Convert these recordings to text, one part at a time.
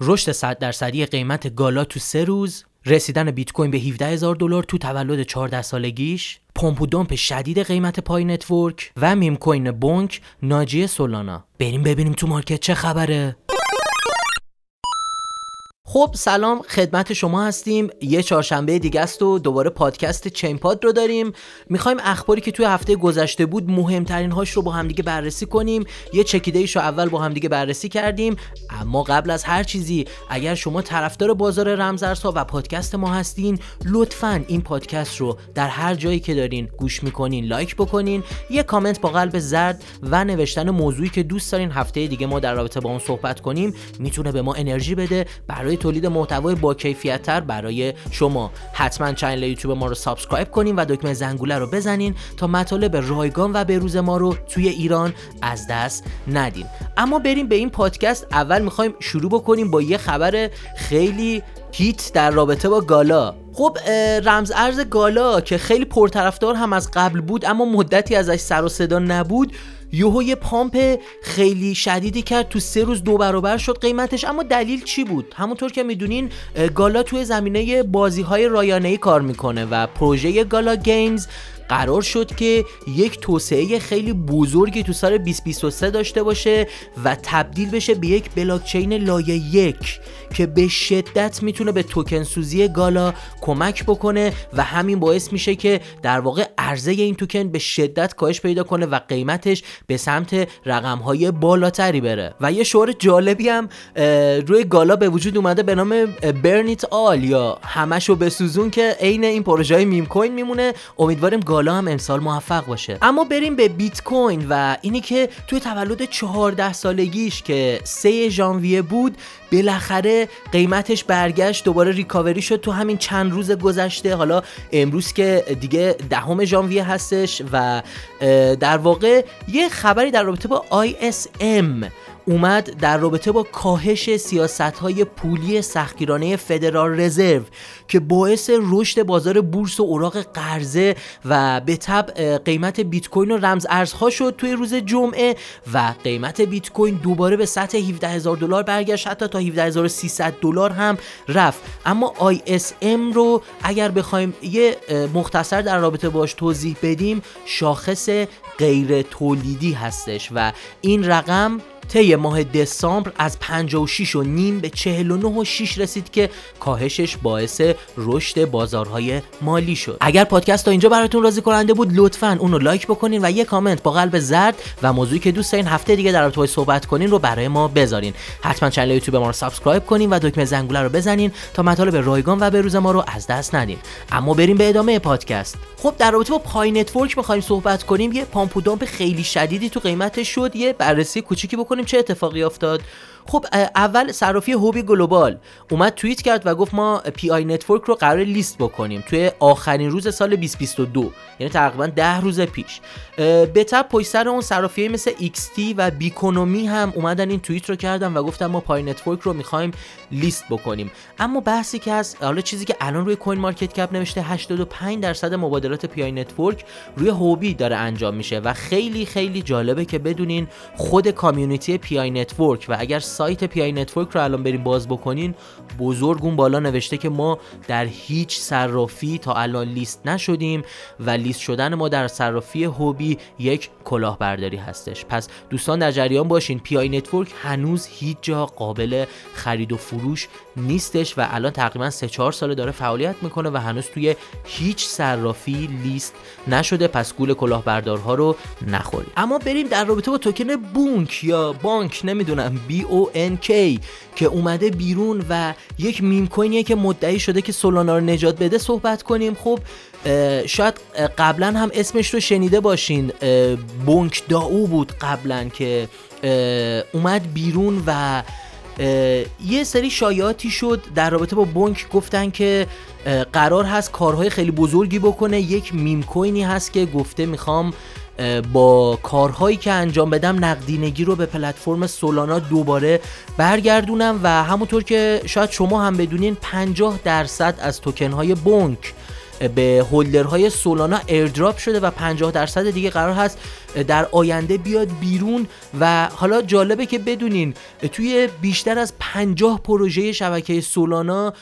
رشد 100 درصدی قیمت Gala تو سه روز رسیدن بیت کوین به 17 هزار دلار تو تولد 14 سالگیش pump و dump شدید قیمت Pi Network و meme coin Bonk ناجی سولانا. بریم ببینیم تو مارکت چه خبره. خب سلام خدمت شما هستیم. یه چهارشنبه دیگه است و دوباره پادکست ChainPod رو داریم. می‌خوایم اخباری که توی هفته گذشته بود مهمترین هاش رو با همدیگه بررسی کنیم. یه چکیده رو اول با همدیگه بررسی کردیم. اما قبل از هر چیزی اگر شما طرفدار بازار رمزارزها و پادکست ما هستین لطفا این پادکست رو در هر جایی که دارین گوش می‌کنین لایک بکنین. یه کامنت با قلب زرد و نوشتن موضوعی که دوست دارین هفته دیگه ما در رابطه با اون صحبت کنیم می‌تونه به ما انرژی بده. برای تولید محتوای با کیفیت تر برای شما. حتما channel یوتیوب ما رو subscribe کنین و دکمه زنگوله رو بزنین تا مطالب رایگان و بروز ما رو توی ایران از دست ندین. اما بریم به این پادکست. اول می‌خوایم شروع بکنیم با یه خبر خیلی hit در رابطه با Gala. خب رمز ارز Gala که خیلی پرطرفدار هم از قبل بود اما مدتی ازش سر و صدا نبود. یوهو یه pump خیلی شدیدی کرد تو سه روز دو برابر شد قیمتش. اما دلیل چی بود؟ همونطور که می‌دونین گالا توی زمینه بازی های رایانه کار می‌کنه و پروژه Gala Games قرار شد که یک توسعه خیلی بزرگی تو سال 2023 داشته باشه و تبدیل بشه به یک بلاکچین لایه یک که به شدت می‌تونه به توکن سوزی گالا کمک بکنه و همین باعث میشه که در واقع عرضه این توکن به شدت کاهش پیدا کنه و قیمتش به سمت رقمهای بالاتری بره. و یه شعار جالبی هم روی گالا به وجود اومده به نام برنیت آل یا همشو بسوزون که عین این پروژه های میم کوین میمونه. امیدواریم گالا هم امسال موفق باشه. اما بریم به بیت کوین و اینی که توی تولد 14 سالگیش که 3 ژانویه بود بالاخره قیمتش برگشت دوباره ریکاوری شد تو همین چند روز گذشته. حالا امروز که دیگه دهم ژانویه هستش و در واقع یه خبری در رابطه با ISM اومد در رابطه با کاهش سیاست های پولی سختگیرانه فدرال رزرو که باعث رشد بازار بورس و اوراق قرضه و به تب قیمت بیت کوین و رمز ارزها شد توی روز جمعه و قیمت بیت کوین دوباره به سطح 17 هزار دلار برگشت حتی تا 17300 دلار هم رفت. اما ISM رو اگر بخوایم یه مختصر در رابطه باش توضیح بدیم شاخص غیر تولیدی هستش و این رقم طی ماه دسامبر از 56 و نیم به 49 و 6 رسید که کاهشش باعث رشد بازارهای مالی شد. اگر پادکست تا اینجا براتون راضی کننده بود لطفا اونو لایک بکنین و یه کامنت با قلب زرد و موضوعی که دوست دارین هفته دیگه در رابطه صحبت کنین رو برای ما بذارین. حتما channel یوتیوب ما رو subscribe کنین و دکمه زنگوله رو بزنین تا مطالب رایگان و بروز ما رو از دست ندین. اما بریم به ادامه پادکست. خب در رابطه با Pi Network می‌خوایم صحبت کنیم. یه pump خیلی شدیدی تو قیمتش شد. یه بررسی کوچیکی بکنیم چه اتفاقی افتاد. خب اول صرافی Huobi Global اومد توییت کرد و گفت ما Pi Network رو قراره لیست بکنیم توی آخرین روز سال 2022 یعنی تقریبا ده روز پیش. به تبع پشت سر اون صرافی مثل XT و Biconomy هم اومدن این توییت رو کردن و گفتن ما Pi Network رو می‌خوایم لیست بکنیم. اما بحثی که هست حالا چیزی که الان روی CoinMarketCap نوشته 85 درصد مبادلات Pi Network روی Huobi داره انجام میشه و خیلی خیلی جالبه که بدونین خود community Pi Network و اگر سایت Pi Network رو الان بریم باز بکنین. بزرگ اون بالا نوشته که ما در هیچ صرافی تا الان لیست نشدیم و لیست شدن ما در صرافی Huobi یک کلاهبرداری هستش. پس دوستان در جریان باشین. Pi Network هنوز هیچ جا قابل خرید و فروش نیستش و الان تقریبا 3 4 ساله داره فعالیت می‌کنه و هنوز توی هیچ صرافی لیست نشده. پس گول کلاهبردارها رو نخورید. اما بریم در رابطه با توکن بونک یا بانک نمی‌دونم بی او کی که اومده بیرون و یک میم کوینیه که مدعی شده که سولانا رو نجات بده صحبت کنیم. خب شاید قبلا هم اسمش رو شنیده باشین. بونک داو بود قبلا که اومد بیرون و یه سری شایعاتی شد در رابطه با بونک. گفتن که قرار هست کارهای خیلی بزرگی بکنه. یک meme coin ی هست که گفته می‌خوام با کارهایی که انجام بدم نقدینگی رو به پلتفرم Solana دوباره برگردونم و همونطور که شاید شما هم بدونین 50 درصد از توکن های Bonk به holder های Solana airdrop شده و 50 درصد دیگه قرار هست در آینده بیاد بیرون و حالا جالبه که بدونین توی بیشتر از 50 پروژه شبکه Solana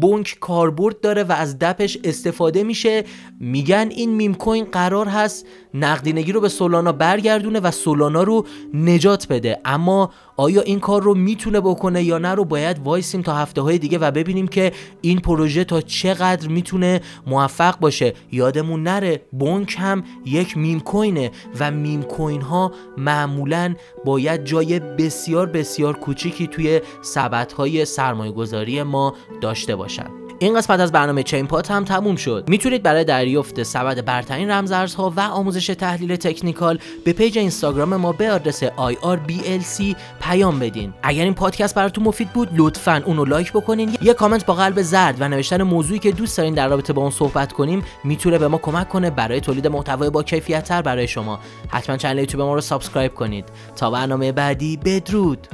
Bonk کاربرد داره و از dApp ش استفاده میشه. میگن این meme coin قرار هست نقدینگی رو به Solana برگردونه و Solana رو نجات بده. اما آیا این کار رو می‌تونه بکنه یا نه رو باید وایسیم تا هفته های دیگه و ببینیم که این پروژه تا چقدر می‌تونه موفق باشه. یادمون نره Bonk هم یک meme coin ه و meme coin ها معمولا باید جای بسیار بسیار کوچیکی توی سبد های سرمایه گذاری ما داشته باشن. این قسمت از برنامه ChainPod هم تموم شد. می‌تونید برای دریافت سبد برترین رمزارزها و آموزش تحلیل تکنیکال به page اینستاگرام ما به آدرس IRBLC پیام بدین. اگر این پادکست براتون مفید بود لطفا اونو لایک بکنین. یه کامنت با قلب زرد و نوشتن موضوعی که دوست دارین در رابطه با اون صحبت کنیم می‌تونه به ما کمک کنه برای تولید محتوای با کیفیت تر برای شما. حتما channel یوتیوب ما رو subscribe کنید. تا برنامه بعدی بدرود!